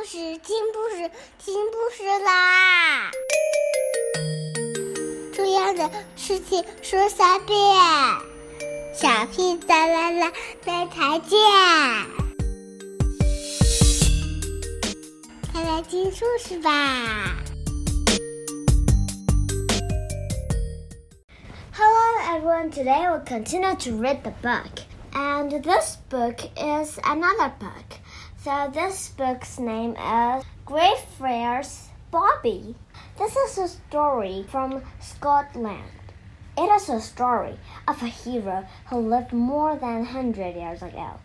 故事，听故事，听故事啦！重要的事情说三遍，小屁哒啦啦，明天见！快来听故事吧！Hello everyone, today we'll continue to read the book. And this book is another book. So this book's name is Greyfriars Bobby. This is a story from Scotland. It is a story of a hero who lived more than 100 years ago.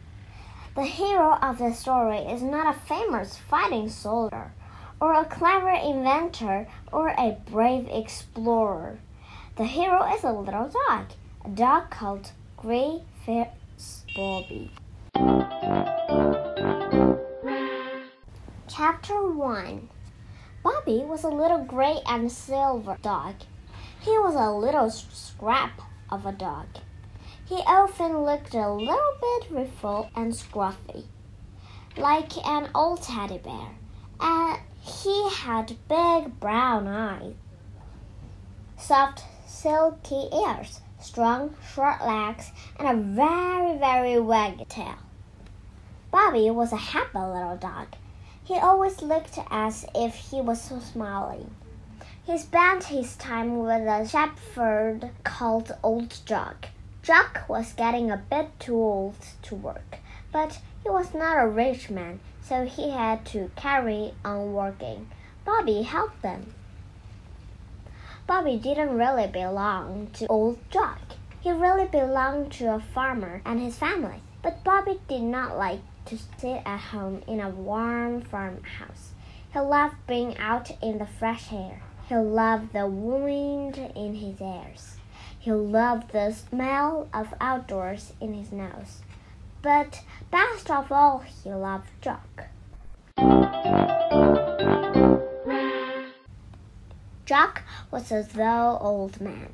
The hero of the story is not a famous fighting soldier, or a clever inventor, or a brave explorer. The hero is a little dog, a dog called Greyfriars Bobby. Chapter 1 Bobby was a little gray and silver dog. He was a little scrap of a dog. He often looked a little bit ruffled and scruffy, like an old teddy bear, and he had big brown eyes, soft, silky ears, strong, short legs, and a very, very waggy tail. Bobby was a happy little dog. He always looked as if he was so smiling. He spent his time with a shepherd called Old Jock. Jock was getting a bit too old to work, but he was not a rich man, so he had to carry on working. Bobby helped them. Bobby didn't really belong to Old Jock. He really belonged to a farmer and his family, but Bobby did not like to sit at home in a warm farmhouse. He loved being out in the fresh air. He loved the wind in his ears. He loved the smell of outdoors in his nose. But best of all, he loved Jock. Jock was a dull old man,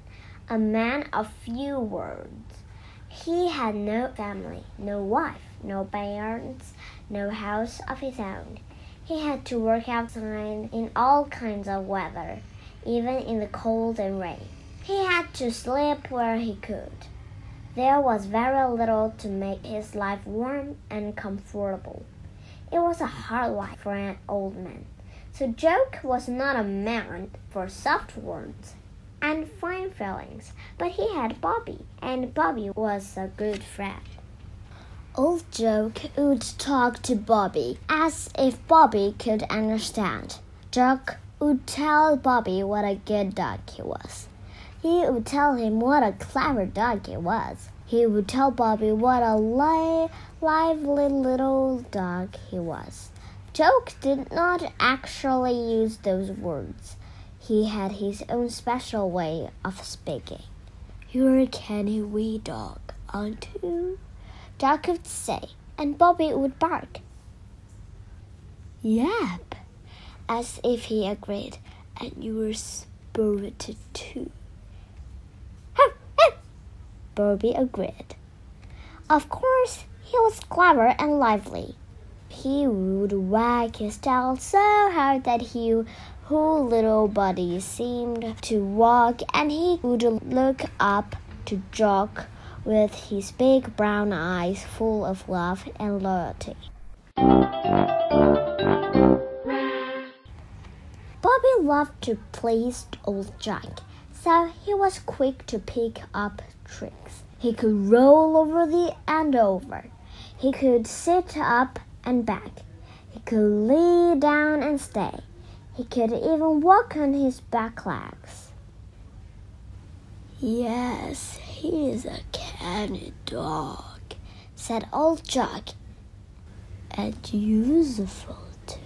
a man of few words. He had no family, no wife, no bairns, no house of his own. He had to work outside in all kinds of weather, even in the cold and rain. He had to sleep where he could. There was very little to make his life warm and comfortable. It was a hard life for an old man. So Jock was not a man for soft words and fine feelings, but he had Bobby, and Bobby was a good friend. Old Jock would talk to Bobby as if Bobby could understand. Jock would tell Bobby what a good dog he was. He would tell him what a clever dog he was. He would tell Bobby what a li lively little dog he was. Jock did not actually use those words. He had his own special way of speaking. You're a canny wee dog, aren't you? Jock would say, and Bobby would bark. Yep, as if he agreed, and you were spirited too. Bobby agreed. Of course, he was clever and lively. He would wag his tail so hard that he whole little body seemed to walk, and he would look up to Jock with his big brown eyes full of love and loyalty. Bobby loved to please old Jock, so he was quick to pick up tricks. He could roll over the and over. He could sit up and back. He could lay down and stay. He could even walk on his back legs. Yes, he is a canny dog, said old Jock. And useful too.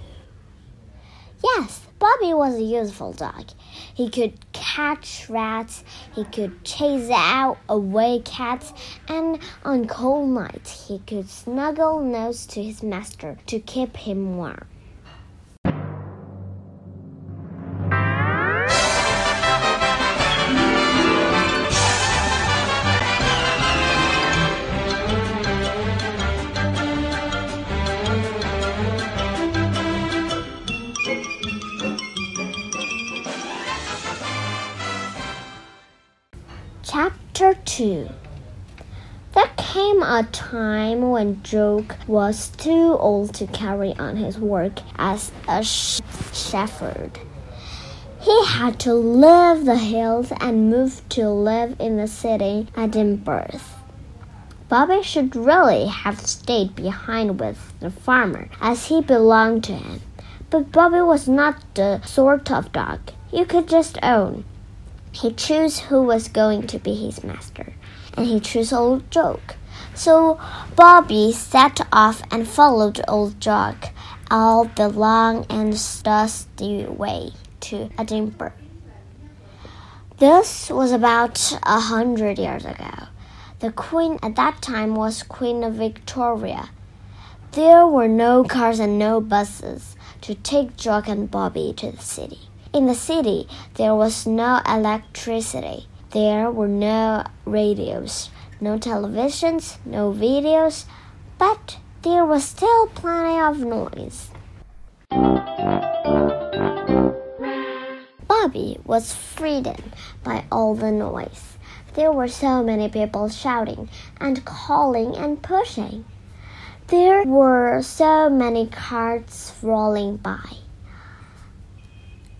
Yes, Bobby was a useful dog. He could catch rats, he could chase out away cats, and on cold nights he could snuggle nose to his master to keep him warm. Time when Jock was too old to carry on his work as a shepherd. He had to leave the hills and move to live in the city Edinburgh. Bobby should really have stayed behind with the farmer, as he belonged to him. But Bobby was not the sort of dog you could just own. He chose who was going to be his master and he chose old Jock. So Bobby set off and followed old Jock all the long and dusty way to Edinburgh. This was about a hundred years ago. The queen at that time was Queen Victoria. There were no cars and no buses to take Jock and Bobby to the city. In the city, there was no electricity. There were no radios, no televisions, no videos, but there was still plenty of noise. Bobby was frightened by all the noise. There were so many people shouting and calling and pushing. There were so many carts rolling by.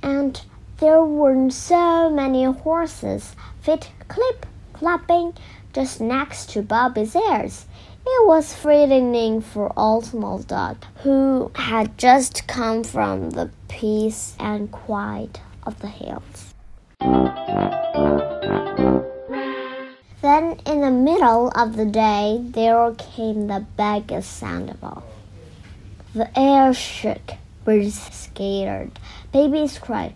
And there were so many horses, feet clip clapping just next to Bobby's ears. It was frightening for old small dog, who had just come from the peace and quiet of the hills. Then, in the middle of the day, there came the biggest sound of all. The air shook, birds scared, babies cried.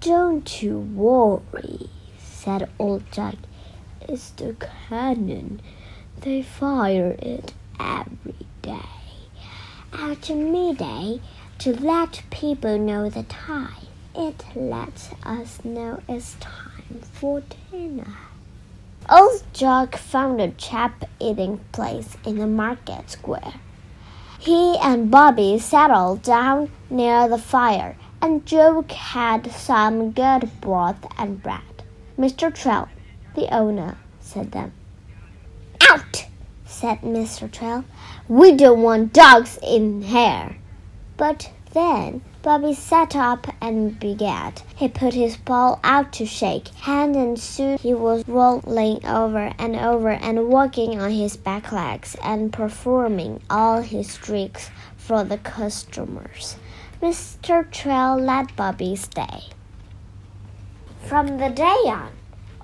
Don't you worry, said old Jock. It's the cannon. They fire it every day. After midday, to let people know the time. It lets us know it's time for dinner. Old Jock found a chap eating place in the market square. He and Bobby settled down near the fire and Jock had some good broth and bread. Mr. Trail, the owner, said them. Out! said Mr. Trail. We don't want dogs in here. But then Bobby sat up and began. He put his paw out to shake, and soon he was rolling over and over and walking on his back legs and performing all his tricks for the customers. Mr. Trail let Bobby stay. From the day on,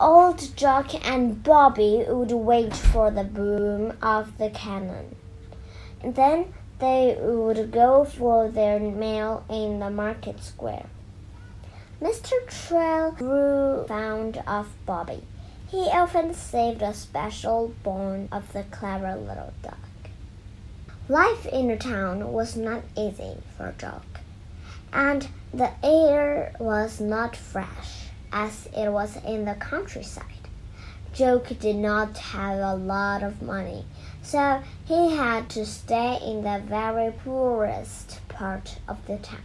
old Jock and Bobby would wait for the boom of the cannon. Then they would go for their meal in the market square. Mr. Trail grew fond of Bobby. He often saved a special bone of the clever little dog. Life in the town was not easy for Jock and the air was not fresh as it was in the countryside. Jock did not have a lot of money, so he had to stay in the very poorest part of the town.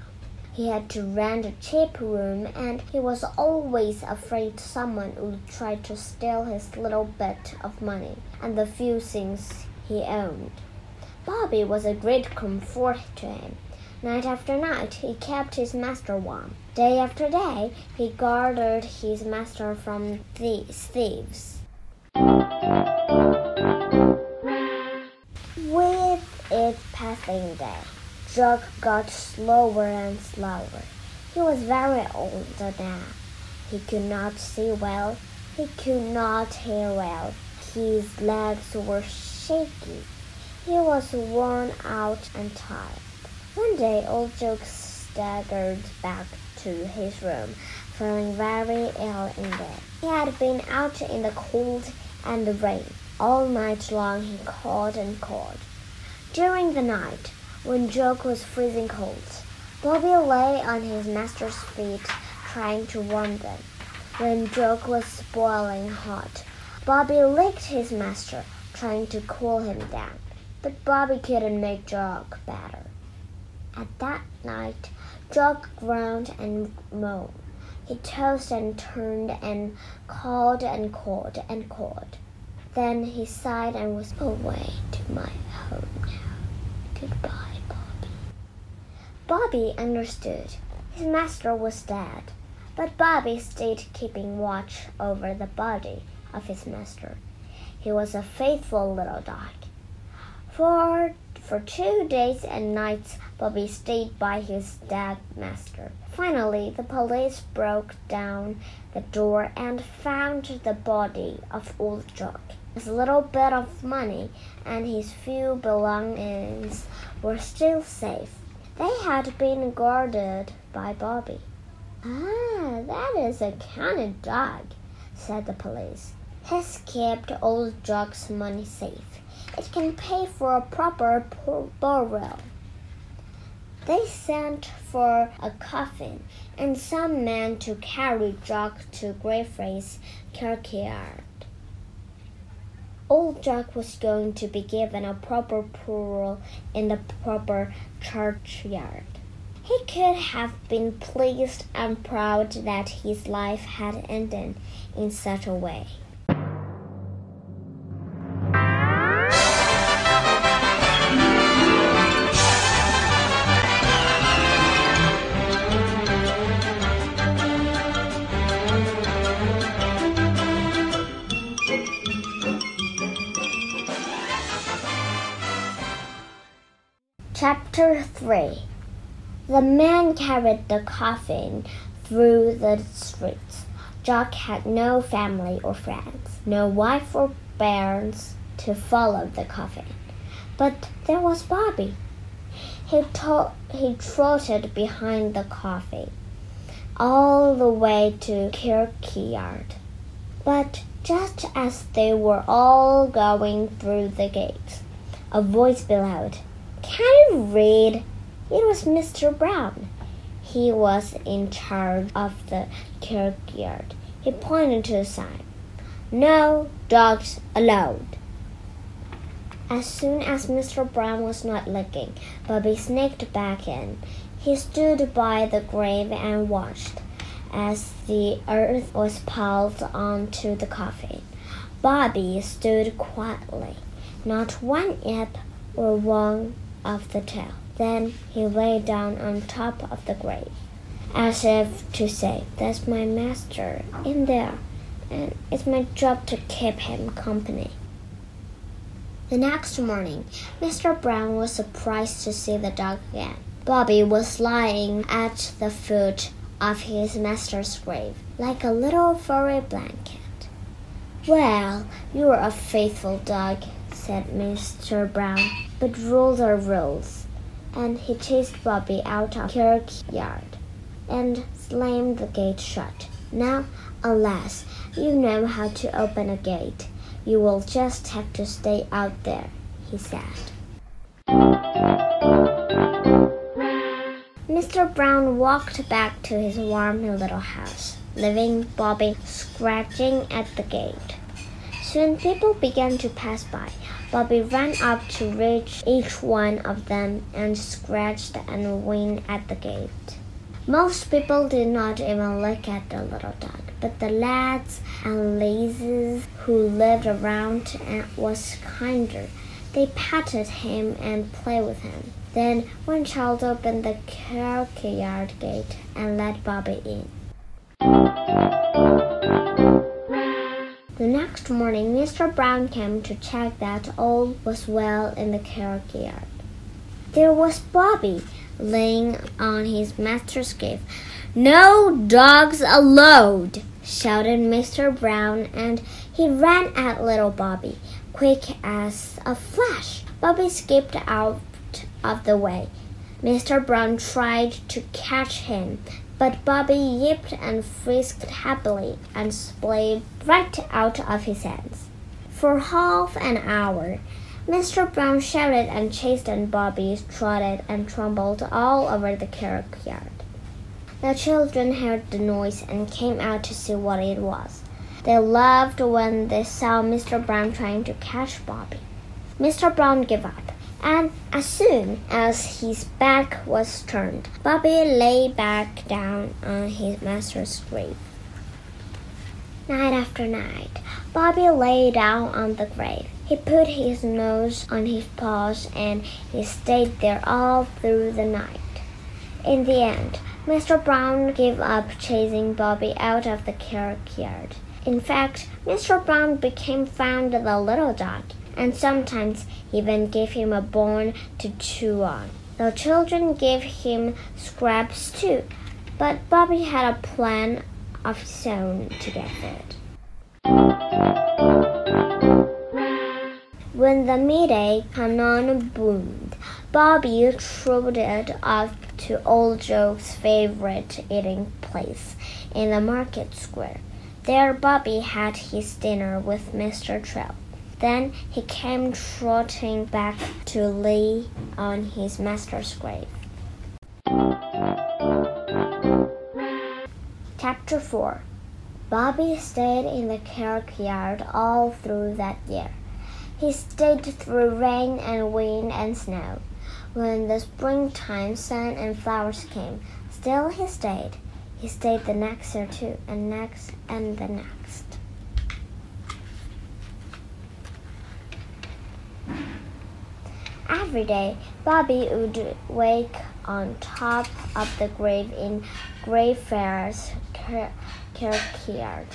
He had to rent a cheap room, and he was always afraid someone would try to steal his little bit of money and the few things he owned. Bobby was a great comfort to him Night after night he kept his master warm. Day after day he guarded his master from these thieves. With its passing day, Jock got slower and slower. He was very old now. He could not see well. He could not hear well. His legs were shaky. He was worn out and tired. One day, old Jock staggered back to his room, feeling very ill in bed. He had been out in the cold and the rain. All night long he called and called. During the night, when Jock was freezing cold, Bobby lay on his master's feet trying to warm them. When Jock was boiling hot, Bobby licked his master, trying to cool him down. But Bobby couldn't make Jock better. At that night, Jock groaned and moaned. He tossed and turned and called and called and called. Then he sighed and was away to my home now. Goodbye, Bobby. Bobby understood. His master was dead, but Bobby stayed keeping watch over the body of his master. He was a faithful little dog. For for two days and nights, Bobby stayed by his dead master. Finally, the police broke down the door and found the body of old Jug. His little bit of money and his few belongings were still safe. They had been guarded by Bobby. Ah, that is a cunning dog, said the police. He's kept old Jug's money safe. It can pay for a proper burial. They sent for a coffin and some men to carry Jug to Greyfriars kirkyard. Old Jug was going to be given a proper burial in the proper churchyard. He could have been pleased and proud that his life had ended in such a way. The man carried the coffin through the streets. Jug had no family or friends, no wife or bairns to follow the coffin. But there was Bobby. He, to- he trotted behind the coffin all the way to Kirkyard. But just as they were all going through the gate, a voice bellowed, can you read? It was Mr. Brown. He was in charge of the kirkyard. He pointed to the sign. No dogs allowed. As soon as Mr. Brown was not looking, Bobby sneaked back in. He stood by the grave and watched as the earth was piled onto the coffin. Bobby stood quietly, not one yip or one of the tail. Then he lay down on top of the grave, as if to say, That's my master in there, and it's my job to keep him company. The next morning, Mr. Brown was surprised to see the dog again. Bobby was lying at the foot of his master's grave, like a little furry blanket. Well, you're a faithful dog, said Mr. Brown. But rules are rules. And he chased Bobby out of kirkyard and slammed the gate shut. Now, alas, you know how to open a gate. You will just have to stay out there, he said. Mr. Brown walked back to his warm little house, leaving Bobby scratching at the gate. Soon people began to pass by. Bobby ran up to reach each one of them and scratched and whined at the gate. Most people did not even look at the little dog, but the lads and lasses who lived around was kinder. They patted him and played with him. Then one child opened the kirkyard gate and let Bobby in. The next morning, Mr. Brown came to check that all was well in the kirkyard. There was Bobby laying on his master's grave. No dogs allowed! shouted Mr. Brown, and he ran at little Bobby, quick as a flash. Bobby skipped out of the way. Mr. Brown tried to catch him, but Bobby yipped and frisked happily and splayed right out of his hands. For half an hour, Mr. Brown shouted and chased, and Bobby trotted and trembled all over the kirkyard. The children heard the noise and came out to see what it was. They laughed when they saw Mr. Brown trying to catch Bobby. Mr. Brown gave up and as soon as his back was turned, Bobby lay back down on his master's grave. Night after night, Bobby lay down on the grave. He put his nose on his paws and he stayed there all through the night. In the end, Mr. Brown gave up chasing Bobby out of the kirkyard. In fact, Mr. Brown became fond of the little dog and sometimes even gave him a bone to chew on. The children gave him scraps too, but Bobby had a plan of his own to get fed. When the midday cannon boomed, Bobby trotted off to Old Joe's favorite eating place in the market square. There Bobby had his dinner with Mr. Trail. Then he came trotting back to lay on his master's grave. Chapter 4 Bobby stayed in the kirkyard all through that year. He stayed through rain and wind and snow. When the springtime sun and flowers came, still he stayed. He stayed the next year too, and next and the next. Every day, Bobby would wake on top of the grave in Greyfriars kirkyard,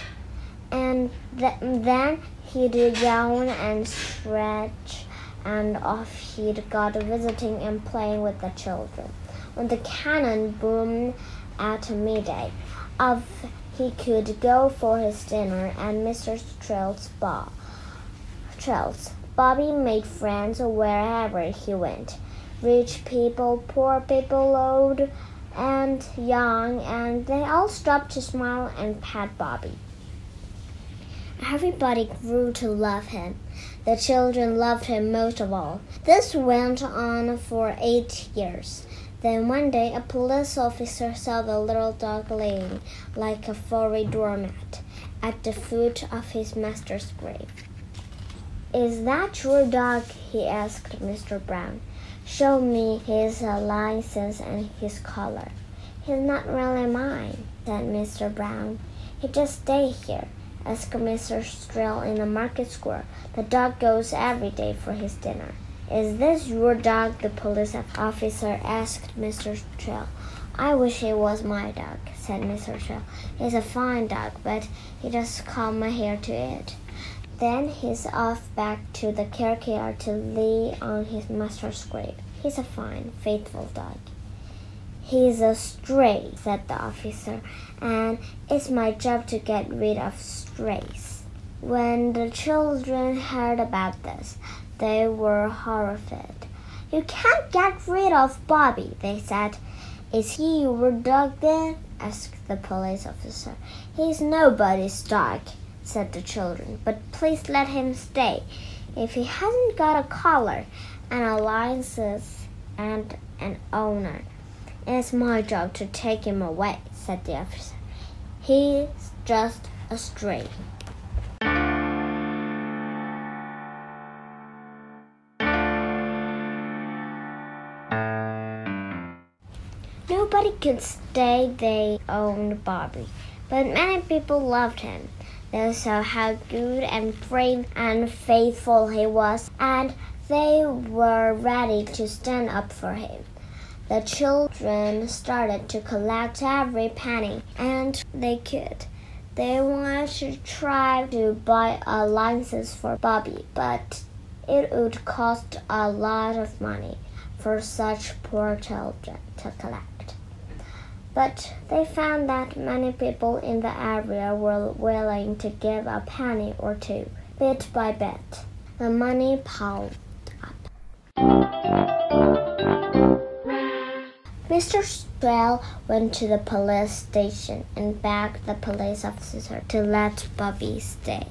and th- then he'd yawn and stretch, and off he'd go visiting and playing with the children. When the cannon boomed at midday, off he could go for his dinner at Mr. Bar. Trails. Bobby made friends wherever he went. Rich people, poor people, old and young, and they all stopped to smile and pat Bobby. Everybody grew to love him. The children loved him most of all. This went on for eight years. Then one day a police officer saw the little dog laying like a furry doormat at the foot of his master's grave. Is that your dog? he asked Mr. Brown. Show me his uh, license and his collar. He's not really mine, said Mr. Brown. He just stays here. Ask Mr. Trail in the market square. The dog goes every day for his dinner. Is this your dog? the police officer asked Mr. Trail. I wish it was my dog, said Mr. Trail. He's a fine dog, but he just my hair to eat. Then he's off back to the kirkyard to lay on his master's grave. He's a fine, faithful dog. He's a stray, said the officer, and it's my job to get rid of strays. When the children heard about this, they were horrified. You can't get rid of Bobby, they said. Is he your dog then? asked the police officer. He's nobody's dog said the children, but please let him stay. If he hasn't got a collar and a license and an owner, it's my job to take him away, said the officer. He's just a stray. Nobody could stay they owned Bobby, but many people loved him. They saw how good and brave and faithful he was, and they were ready to stand up for him. The children started to collect every penny, and they could. They wanted to try to buy a license for Bobby, but it would cost a lot of money for such poor children to collect. But they found that many people in the area were willing to give a penny or two, bit by bit. The money piled up. Mr. Swell went to the police station and begged the police officer to let Bobby stay.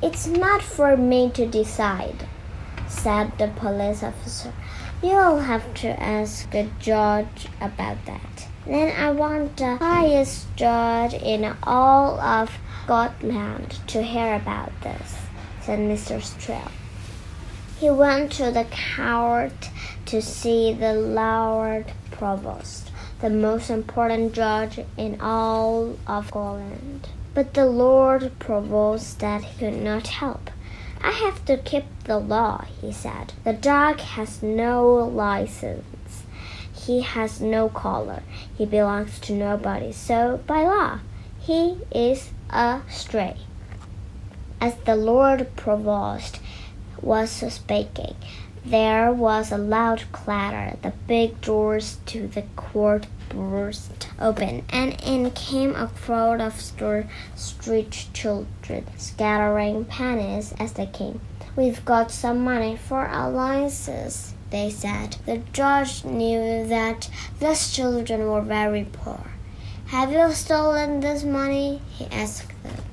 It's not for me to decide, said the police officer. You'll have to ask the judge about that. Then I want the highest judge in all of Scotland to hear about this, said Mr. Trail. He went to the court to see the Lord Provost, the most important judge in all of Scotland. But the Lord Provost that he could not help. I have to keep the law, he said. The dog has no license. He has no collar. He belongs to nobody. So, by law, he is a stray. As the Lord Provost was speaking, there was a loud clatter. The big doors to the court burst open, and in came a crowd of street children, scattering pennies as they came. We've got some money for licenses, they said. The judge knew that these children were very poor. Have you stolen this money? he asked them.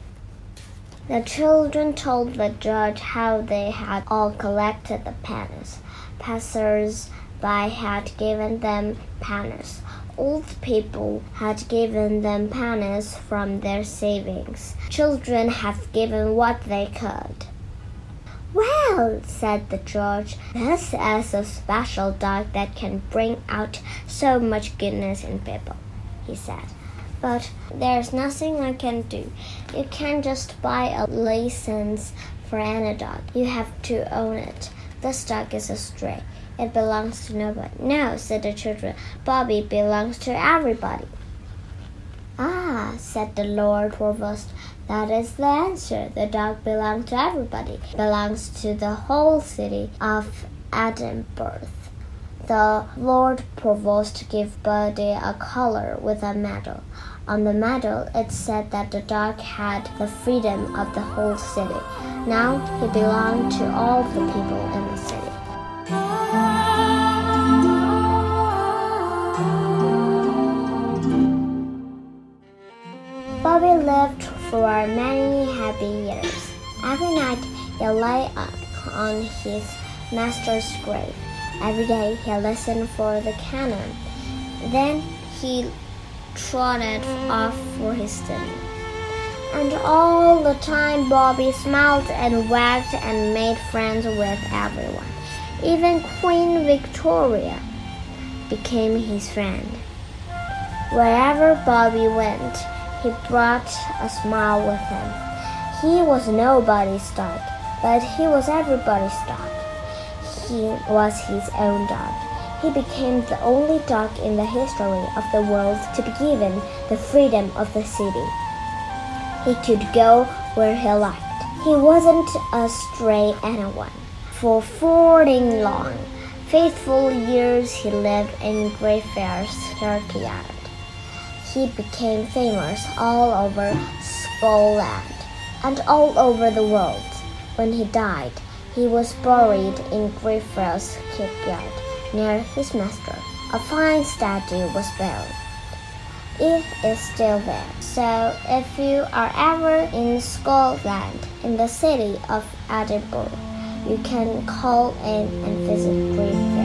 The children told the judge how they had all collected the pennies. Passers by had given them pennies. Old people had given them pennies from their savings. Children had given what they could. Well, said the judge, this is a special dog that can bring out so much goodness in people, he said. But there's nothing I can do. You can't just buy a license for any dog. You have to own it. This dog is a stray. It belongs to nobody. No, said the children. Bobby belongs to everybody. Ah, said the Lord Provost. That is the answer. The dog belongs to everybody. Belongs to the whole city of Edinburgh. The Lord Provost gave Buddy a collar with a medal. On the medal, it said that the dog had the freedom of the whole city. Now he belonged to all the people in the city. Bobby lived for many happy years. Every night he lay up on his master's grave. Every day he listened for the cannon. Then he trotted off for his dinner. And all the time Bobby smiled and wagged and made friends with everyone. Even Queen Victoria became his friend. Wherever Bobby went, he brought a smile with him. He was nobody's dog, but he was everybody's dog. He was his own dog. He became the only dog in the history of the world to be given the freedom of the city. He could go where he liked. He wasn't a stray anyone. For forty long, faithful years he lived in Greyfriars Kirkyard. He became famous all over Scotland and all over the world. When he died, he was buried in Greyfriars Kirkyard near his master. A fine statue was built. It is still there. So if you are ever in Scotland, in the city of Edinburgh, you can call in and visit Green